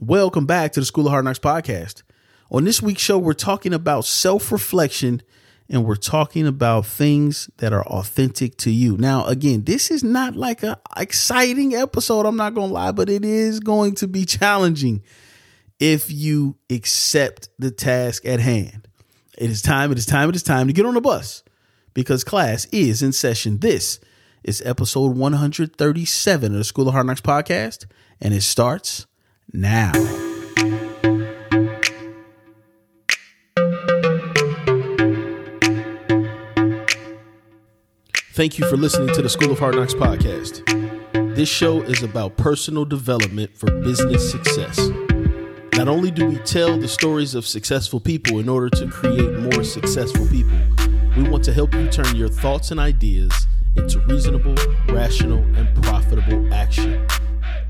Welcome back to the School of Hard Knocks podcast. On this week's show, we're talking about self reflection and we're talking about things that are authentic to you. Now, again, this is not like a exciting episode, I'm not going to lie, but it is going to be challenging if you accept the task at hand. It is time, it is time, it is time to get on the bus because class is in session. This is episode 137 of the School of Hard Knocks podcast, and it starts now. Thank you for listening to the School of Hard Knocks podcast. This show is about personal development for business success. Not only do we tell the stories of successful people in order to create more successful people, we want to help you turn your thoughts and ideas into reasonable, rational, and profitable action.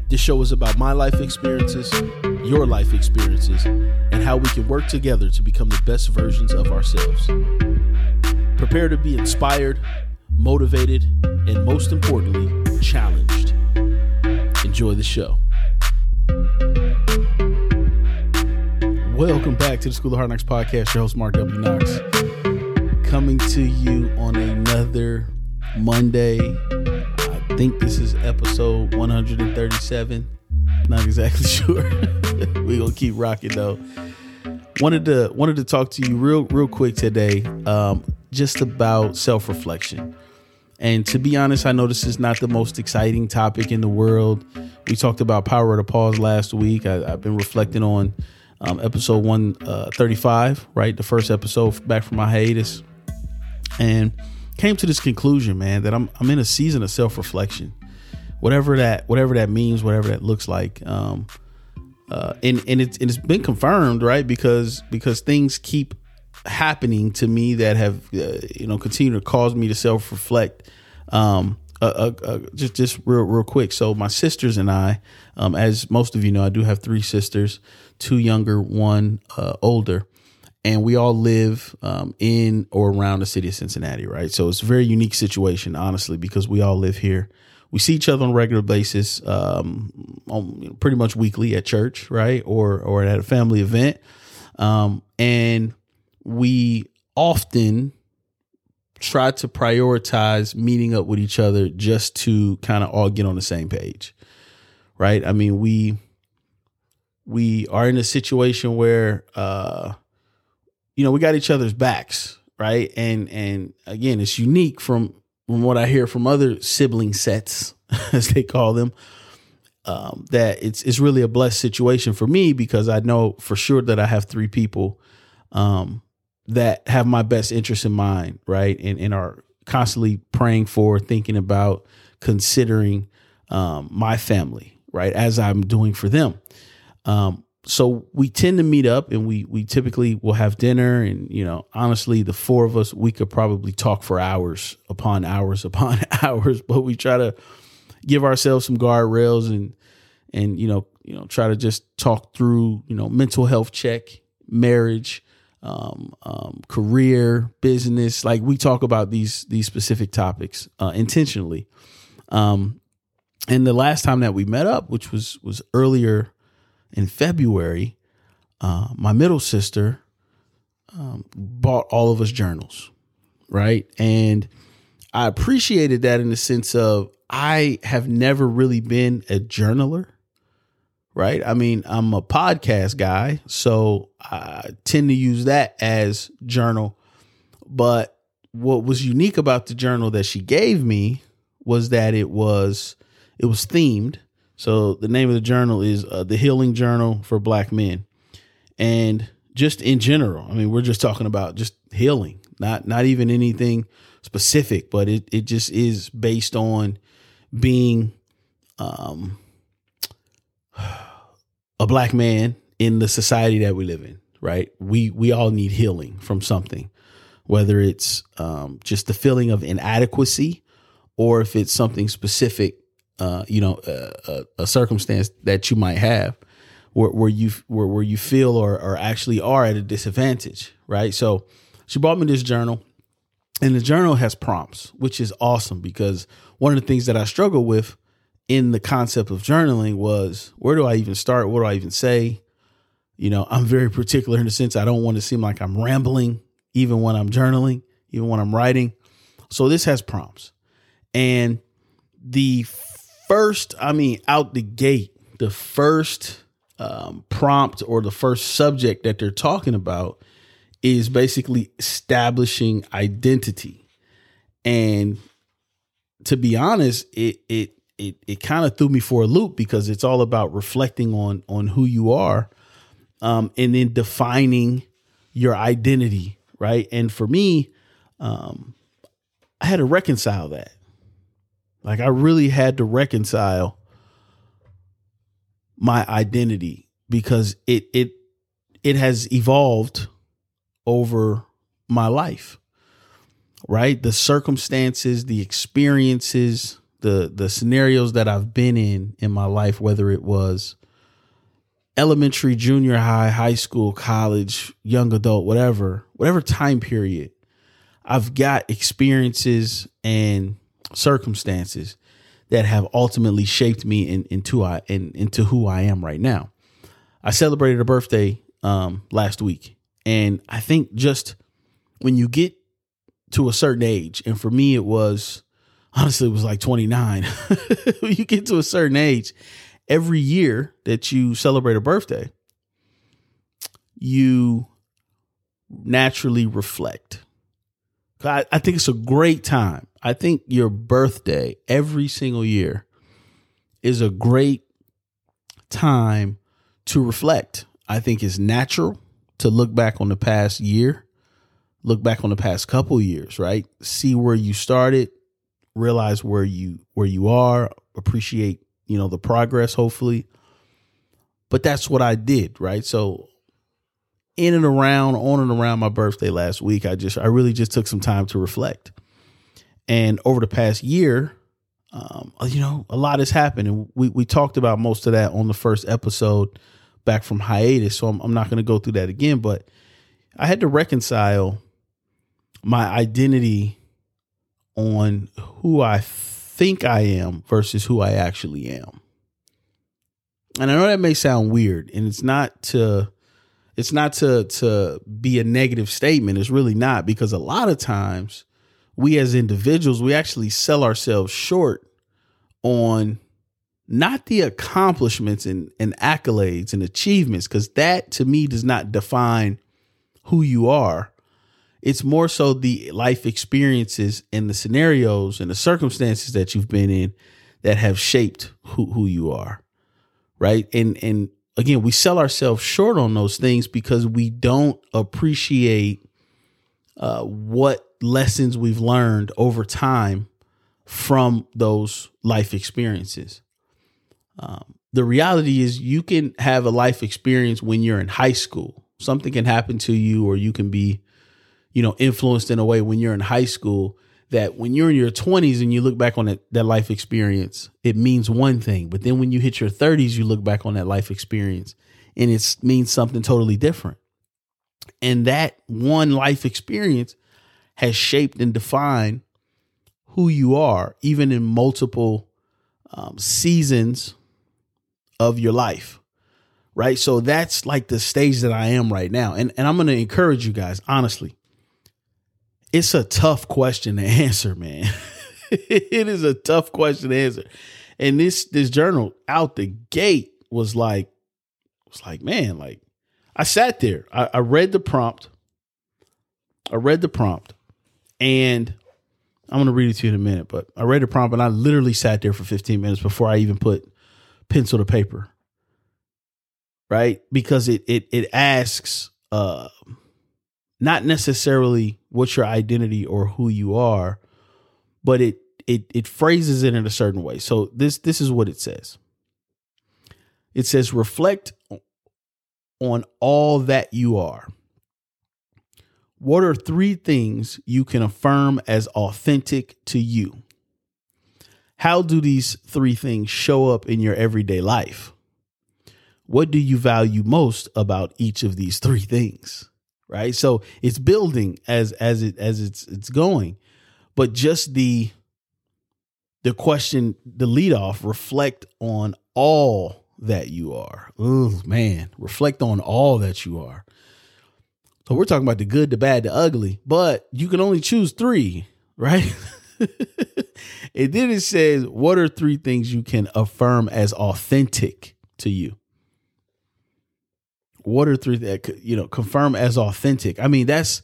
This show is about my life experiences, your life experiences, and how we can work together to become the best versions of ourselves. Prepare to be inspired, motivated, and most importantly, challenged. Enjoy the show. Welcome back to the School of Hard Knocks podcast. Your host, Mark W. Knox, coming to you on another Monday. Think this is episode 137. Not exactly sure. We're gonna keep rocking though. Wanted to wanted to talk to you real real quick today, um, just about self reflection. And to be honest, I know this is not the most exciting topic in the world. We talked about power of the pause last week. I, have been reflecting on um, episode 135, uh, right? The first episode back from my hiatus. And came to this conclusion, man, that I'm I'm in a season of self-reflection. Whatever that whatever that means, whatever that looks like. Um uh and and it's and it's been confirmed, right? Because because things keep happening to me that have uh, you know continue to cause me to self-reflect um uh, uh, uh, just just real real quick. So my sisters and I, um, as most of you know, I do have three sisters, two younger, one uh, older, and we all live um, in or around the city of Cincinnati, right? So it's a very unique situation, honestly, because we all live here. We see each other on a regular basis, um, on, pretty much weekly at church, right, or or at a family event, um, and we often try to prioritize meeting up with each other just to kind of all get on the same page. Right? I mean, we we are in a situation where uh you know, we got each other's backs, right? And and again, it's unique from from what I hear from other sibling sets, as they call them. Um, that it's it's really a blessed situation for me because I know for sure that I have three people um, that have my best interest in mind, right? And, and are constantly praying for, thinking about, considering um, my family, right? As I'm doing for them. Um, so we tend to meet up and we we typically will have dinner and you know honestly the four of us we could probably talk for hours upon hours upon hours but we try to give ourselves some guardrails and and you know you know try to just talk through you know mental health check marriage um, um, career, business. Like we talk about these these specific topics uh, intentionally. Um, and the last time that we met up, which was was earlier in February, uh, my middle sister um, bought all of us journals, right? And I appreciated that in the sense of I have never really been a journaler right? I mean, I'm a podcast guy, so I tend to use that as journal. But what was unique about the journal that she gave me was that it was it was themed. So the name of the journal is uh, the Healing Journal for Black Men, and just in general, I mean, we're just talking about just healing, not not even anything specific, but it it just is based on being um a black man in the society that we live in, right? We we all need healing from something, whether it's um, just the feeling of inadequacy, or if it's something specific, uh, you know, a, a, circumstance that you might have, where, where you where, where you feel or or actually are at a disadvantage, right? So she brought me this journal, and the journal has prompts, which is awesome because one of the things that I struggle with in the concept of journaling was where do I even start? What do I even say? You know, I'm very particular in the sense I don't want to seem like I'm rambling even when I'm journaling, even when I'm writing. So this has prompts. And the first, I mean, out the gate, the first um, prompt or the first subject that they're talking about is basically establishing identity. And to be honest, it it it it kind of threw me for a loop because it's all about reflecting on on who you are, um, and then defining your identity, right? And for me, um, I had to reconcile that. Like I really had to reconcile my identity because it it it has evolved over my life right? The circumstances the experiences the the scenarios that I've been in in my life whether it was elementary junior high high school college young adult whatever whatever time period I've got experiences and circumstances that have ultimately shaped me in, into I in, into who I am right now. I celebrated a birthday um, last week, and I think just when you get to a certain age, and for me it was honestly it was like 29. when you get to a certain age, every year that you celebrate a birthday, you naturally reflect. I, I think it's a great time I think your birthday every single year is a great time to reflect. I think it's natural to look back on the past year, look back on the past couple years, right? See where you started, realize where you where you are, appreciate, you know, the progress hopefully. But that's what I did, right? So in and around, on and around my birthday last week, I just I really just took some time to reflect. And over the past year, um, you know, a lot has happened. And we, we talked about most of that on the first episode back from hiatus. So I'm, I'm not going to go through that again. But I had to reconcile my identity on who I think I am versus who I actually am. And I know that may sound weird, and it's not to it's not to to be a negative statement. It's really not because a lot of times we as individuals, we actually sell ourselves short on not the accomplishments and, and accolades and achievements, because that to me does not define who you are. It's more so the life experiences and the scenarios and the circumstances that you've been in that have shaped who, who you are. Right. And and again, we sell ourselves short on those things because we don't appreciate uh, what lessons we've learned over time from those life experiences. Um, the reality is, you can have a life experience when you're in high school. Something can happen to you, or you can be, you know, influenced in a way when you're in high school that when you're in your 20s and you look back on that, that life experience, it means one thing. But then when you hit your 30s, you look back on that life experience and it means something totally different. And that one life experience has shaped and defined who you are, even in multiple um, seasons of your life. Right. So that's like the stage that I am right now. And, and I'm going to encourage you guys, honestly. It's a tough question to answer, man. it is a tough question to answer. And this this journal out the gate was like, was like, man, like I sat there. I, I read the prompt. I read the prompt. And I'm going to read it to you in a minute, but I read the prompt and I literally sat there for 15 minutes before I even put pencil to paper. Right? Because it it it asks uh not necessarily what's your identity or who you are, but it it it phrases it in a certain way. So this this is what it says. It says reflect on all that you are. What are three things you can affirm as authentic to you? How do these three things show up in your everyday life? What do you value most about each of these three things? Right? So it's building as as it as it's it's going. But just the the question, the lead off, reflect on all that you are. Oh man, reflect on all that you are. So we're talking about the good, the bad, the ugly, but you can only choose three, right? and then it says, what are three things you can affirm as authentic to you? What are three that you know confirm as authentic? I mean, that's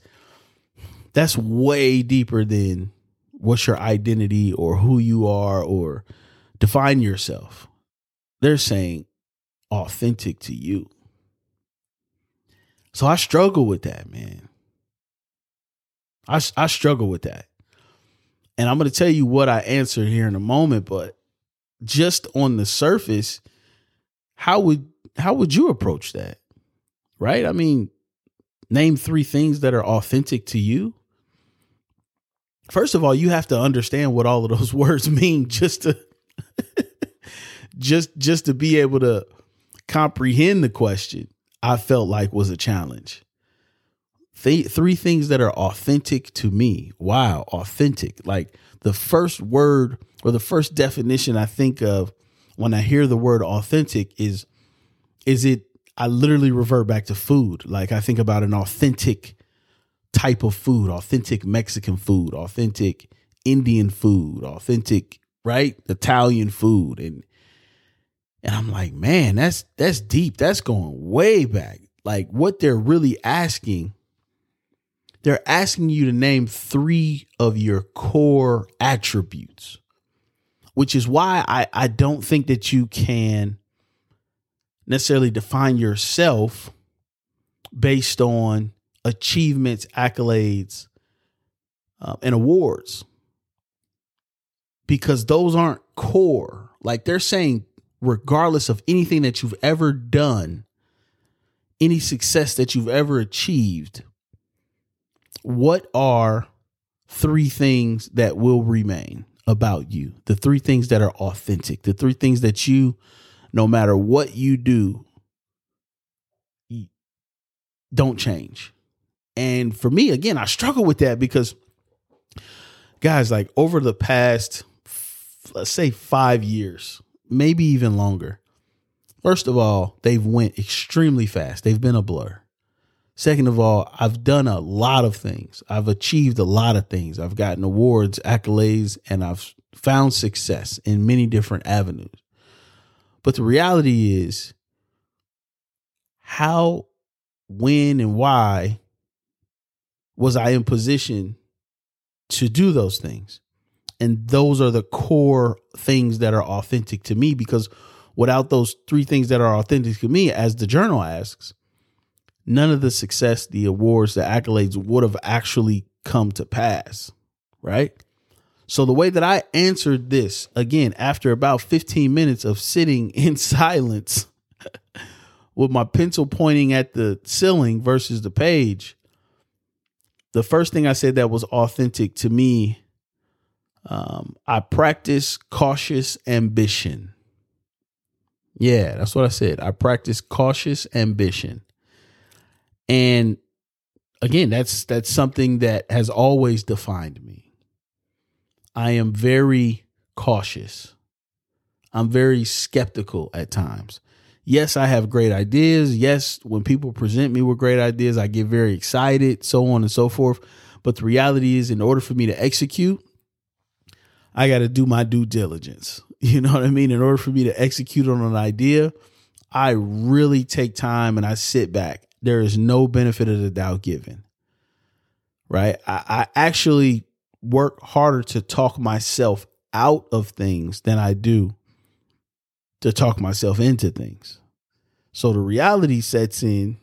that's way deeper than what's your identity or who you are or define yourself. They're saying authentic to you. So I struggle with that, man. I, I struggle with that. And I'm going to tell you what I answer here in a moment, but just on the surface, how would how would you approach that? Right? I mean, name three things that are authentic to you. First of all, you have to understand what all of those words mean just to just just to be able to comprehend the question. I felt like was a challenge. Th- three things that are authentic to me. Wow, authentic. Like the first word or the first definition I think of when I hear the word authentic is is it I literally revert back to food. Like I think about an authentic type of food, authentic Mexican food, authentic Indian food, authentic, right? Italian food. And and I'm like, man, that's that's deep. That's going way back. Like what they're really asking, they're asking you to name three of your core attributes, which is why I, I don't think that you can necessarily define yourself based on achievements, accolades, uh, and awards because those aren't core. Like they're saying, regardless of anything that you've ever done, any success that you've ever achieved, what are three things that will remain about you? The three things that are authentic, the three things that you, no matter what you do, don't change. And for me, again, I struggle with that because, guys, like over the past, let's say five years, maybe even longer. First of all, they've went extremely fast. They've been a blur. Second of all, I've done a lot of things. I've achieved a lot of things. I've gotten awards, accolades, and I've found success in many different avenues. But the reality is how, when, and why was I in position to do those things? And those are the core things that are authentic to me because without those three things that are authentic to me, as the journal asks, none of the success, the awards, the accolades would have actually come to pass. Right. So the way that I answered this again, after about 15 minutes of sitting in silence with my pencil pointing at the ceiling versus the page, the first thing I said that was authentic to me, um, I practice cautious ambition. Yeah, that's what I said. I practice cautious ambition. And again, that's that's something that has always defined me. I am very cautious. I'm very skeptical at times yes, I have great ideas. Yes, when people present me with great ideas, I get very excited, so on and so forth. But the reality is, in order for me to execute, I got to do my due diligence. You know what I mean? In order for me to execute on an idea, I really take time and I sit back. There is no benefit of the doubt given. Right? I, I actually work harder to talk myself out of things than I do to talk myself into things. So the reality sets in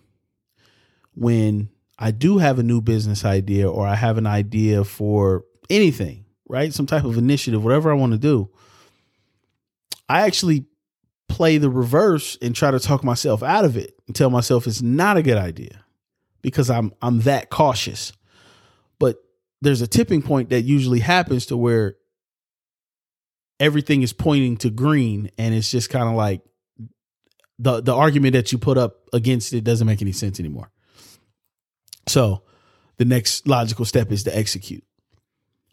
when I do have a new business idea or I have an idea for anything, right? Some type of initiative, whatever I want to do. I actually play the reverse and try to talk myself out of it and tell myself it's not a good idea because I'm I'm that cautious. There's a tipping point that usually happens to where everything is pointing to green and it's just kind of like the the argument that you put up against it doesn't make any sense anymore. So the next logical step is to execute.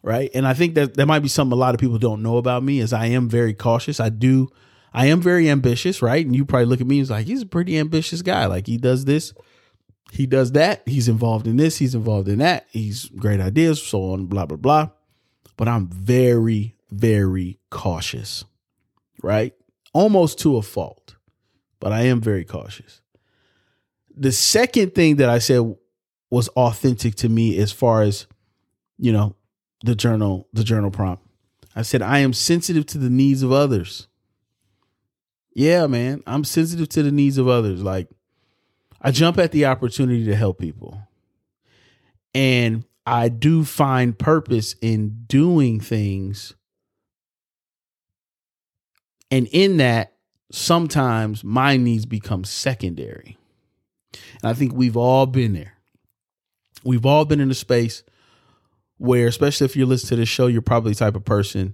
right? And I think that that might be something a lot of people don't know about me is I am very cautious. I do I am very ambitious, right? And you probably look at me as like he's a pretty ambitious guy. Like he does this, he does that, he's involved in this, he's involved in that, he's great ideas, so on, blah blah blah. But I'm very very cautious, right? Almost to a fault, but I am very cautious. The second thing that I said was authentic to me as far as you know the journal the journal prompt i said i am sensitive to the needs of others yeah man i'm sensitive to the needs of others like i jump at the opportunity to help people. And i do find purpose in doing things. And in that sometimes my needs become secondary. And i think we've all been there. We've all been in a space where, especially if you're listening to this show, you're probably the type of person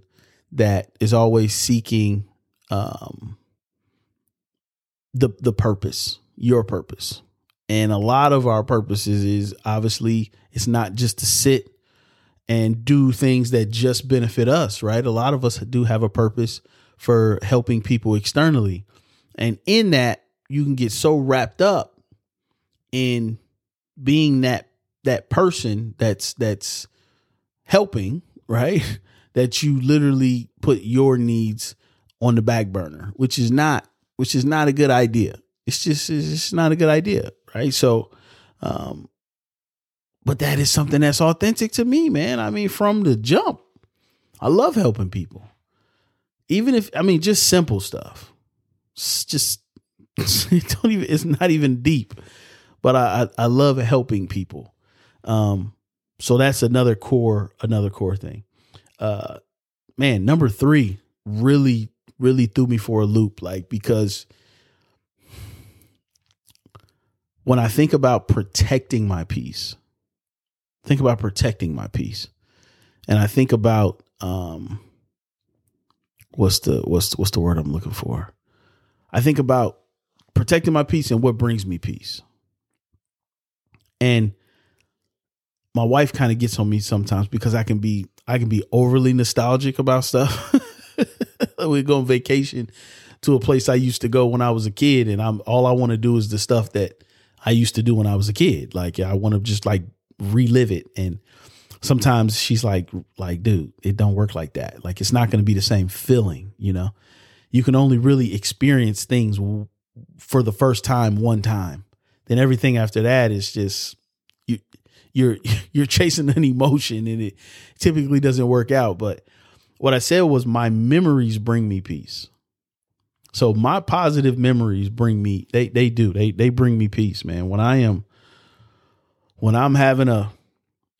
that is always seeking um, the the purpose, your purpose. And a lot of our purposes is obviously it's not just to sit and do things that just benefit us, right? A lot of us do have a purpose for helping people externally. And in that, you can get so wrapped up in being that that person that's that's helping, right? That you literally put your needs on the back burner, which is not which is not a good idea. It's just it's just not a good idea, right? So um but that is something that's authentic to me, man. I mean, from the jump. I love helping people. Even if I mean just simple stuff. It's just don't even it's not even deep. But I, I, I love helping people. Um so that's another core, another core thing. Uh, man, number three really, really threw me for a loop, like because when I think about protecting my peace, think about protecting my peace, and I think about um, what's the what's what's the word I'm looking for? I think about protecting my peace and what brings me peace, and my wife kind of gets on me sometimes because I can be I can be overly nostalgic about stuff. we go on vacation to a place I used to go when I was a kid, and I'm all I want to do is the stuff that I used to do when I was a kid. Like I want to just like relive it. And sometimes she's like, like, dude, it don't work like that. Like it's not going to be the same feeling. You know, you can only really experience things for the first time one time. Then everything after that is just you're you're chasing an emotion and it typically doesn't work out. But what I said was my memories bring me peace. So my positive memories bring me they they do. They they bring me peace, man. When I am when I'm having a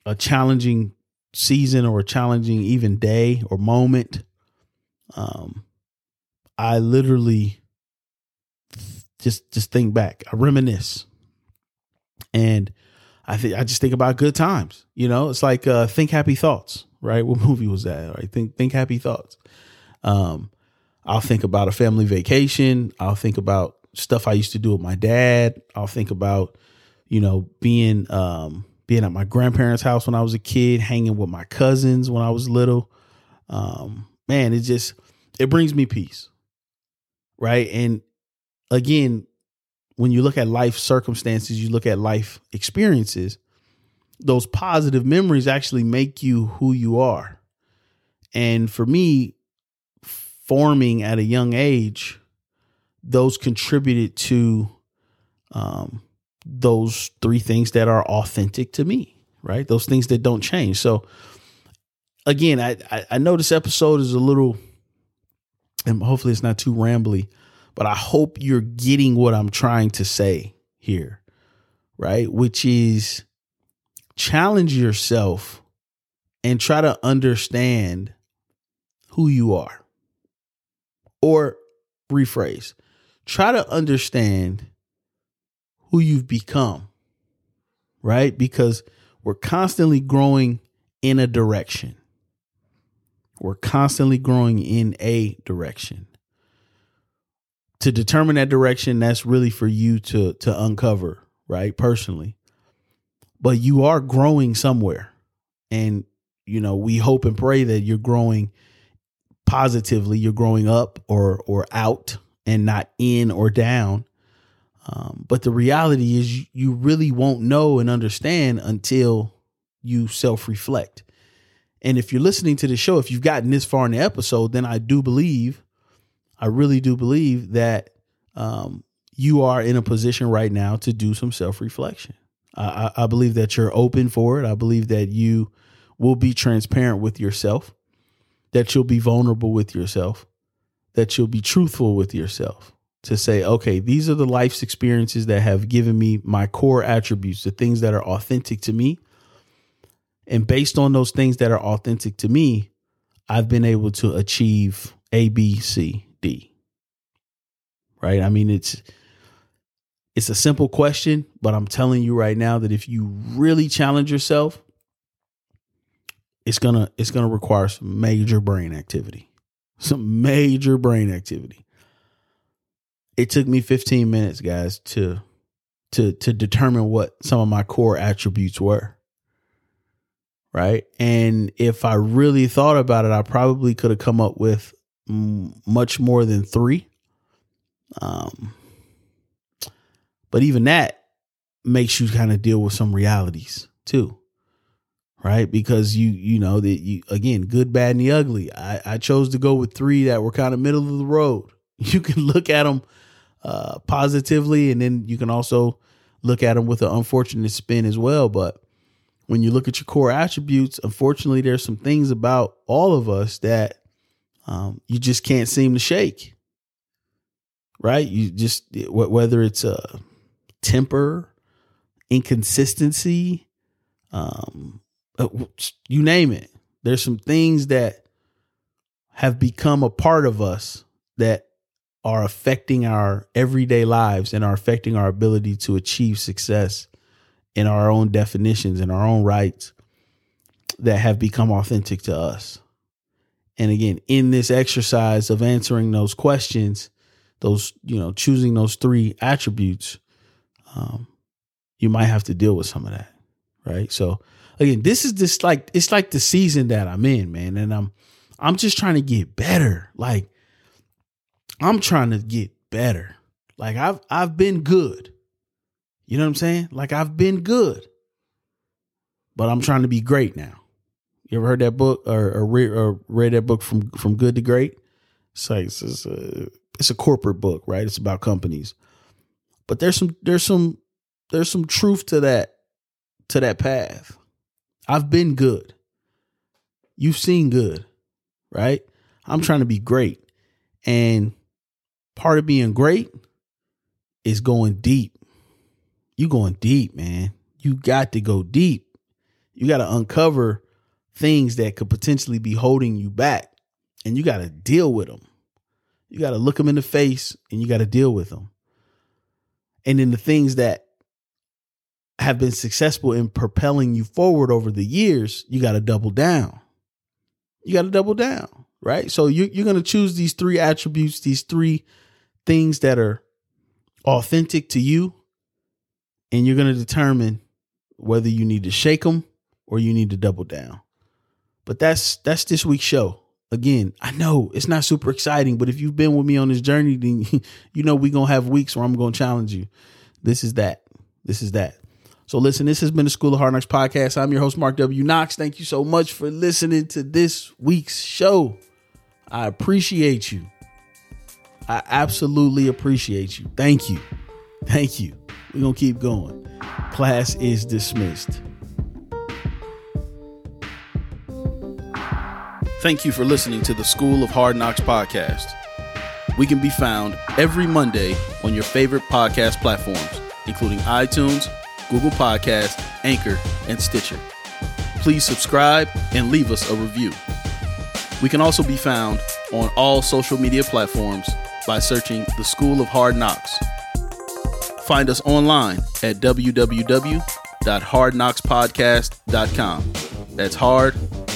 a challenging season or a challenging even day or moment, um I literally just just think back. I reminisce. And I think I just think about good times. You know, it's like uh, think happy thoughts, right? What movie was that? Right? Think think happy thoughts. Um, I'll think about a family vacation. I'll think about stuff I used to do with my dad. I'll think about, you know, being um, being at my grandparents' house when I was a kid, hanging with my cousins when I was little. Um, man, it just it brings me peace, right? And again, when you look at life circumstances, you look at life experiences, those positive memories actually make you who you are. And for me, forming at a young age, those contributed to um, those three things that are authentic to me, right? Those things that don't change. So, again, I, I, I know this episode is a little, and hopefully it's not too rambly but I hope you're getting what I'm trying to say here, right? Which is challenge yourself and try to understand who you are. Or rephrase, try to understand who you've become, right? Because we're constantly growing in a direction. We're constantly growing in a direction to determine that direction that's really for you to to uncover right personally but you are growing somewhere and you know, we hope and pray that you're growing positively, you're growing up or or out and not in or down. Um, but the reality is, you, you really won't know and understand until you self reflect. And if you're listening to the show, if you've gotten this far in the episode, then I do believe, I really do believe that um, you are in a position right now to do some self reflection. I, I believe that you're open for it. I believe that you will be transparent with yourself, that you'll be vulnerable with yourself, that you'll be truthful with yourself to say, okay, these are the life's experiences that have given me my core attributes, the things that are authentic to me. And based on those things that are authentic to me, I've been able to achieve A, B, C, D. Right? I mean, it's it's a simple question, but I'm telling you right now that if you really challenge yourself, it's gonna it's gonna require some major brain activity. Some major brain activity. It took me 15 minutes, guys, to to to determine what some of my core attributes were. Right? And if I really thought about it, I probably could have come up with much more than 3. Um but even that makes you kind of deal with some realities too. Right? Because you, you know, that you again, good, bad, and the ugly. I, I chose to go with three that were kind of middle of the road. You can look at them uh, positively, and then you can also look at them with an unfortunate spin as well. But when you look at your core attributes, unfortunately, there's some things about all of us that um, you just can't seem to shake. Right? You just whether it's a temper, inconsistency, um, uh, you name it. There's some things that have become a part of us that are affecting our everyday lives and are affecting our ability to achieve success in our own definitions and our own rights that have become authentic to us. And again, in this exercise of answering those questions, those, you know, choosing those three attributes, um, you might have to deal with some of that, right? So again, this is just like it's like the season that I'm in, man, and I'm I'm just trying to get better. Like I'm trying to get better. Like I've I've been good. You know what I'm saying? Like I've been good. But I'm trying to be great now. You ever heard that book or, or, read, or read that book from from good to great? It's like it's, it's, a, it's a corporate book, right? It's about companies. But there's some there's some there's some truth to that to that path. I've been good. You've seen good, right? I'm trying to be great. And part of being great is going deep. You going deep, man. You got to go deep. You got to uncover things that could potentially be holding you back and you got to deal with them. You got to look them in the face and you got to deal with them and then the things that have been successful in propelling you forward over the years, you got to double down. You got to double down, right? So you, you're going to choose these three attributes, these three things that are authentic to you, and you're going to determine whether you need to shake them or you need to double down. But that's that's this week's show again, I know it's not super exciting, but if you've been with me on this journey, then you know we're gonna have weeks where I'm gonna challenge you. This is that. This is that. So listen, this has been the School of Hard Knocks podcast. I'm your host, Mark W. Knox. Thank you so much for listening to this week's show. I appreciate you. I absolutely appreciate you. Thank you. Thank you. We're gonna keep going. Class is dismissed. Thank you for listening to the School of Hard Knocks podcast. We can be found every Monday on your favorite podcast platforms, including iTunes, Google Podcast, Anchor, and Stitcher. Please subscribe and leave us a review. We can also be found on all social media platforms by searching the School of Hard Knocks. Find us online at www.hardknoxpodcast.com. That's hard,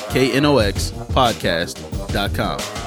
K N O X, podcast.com.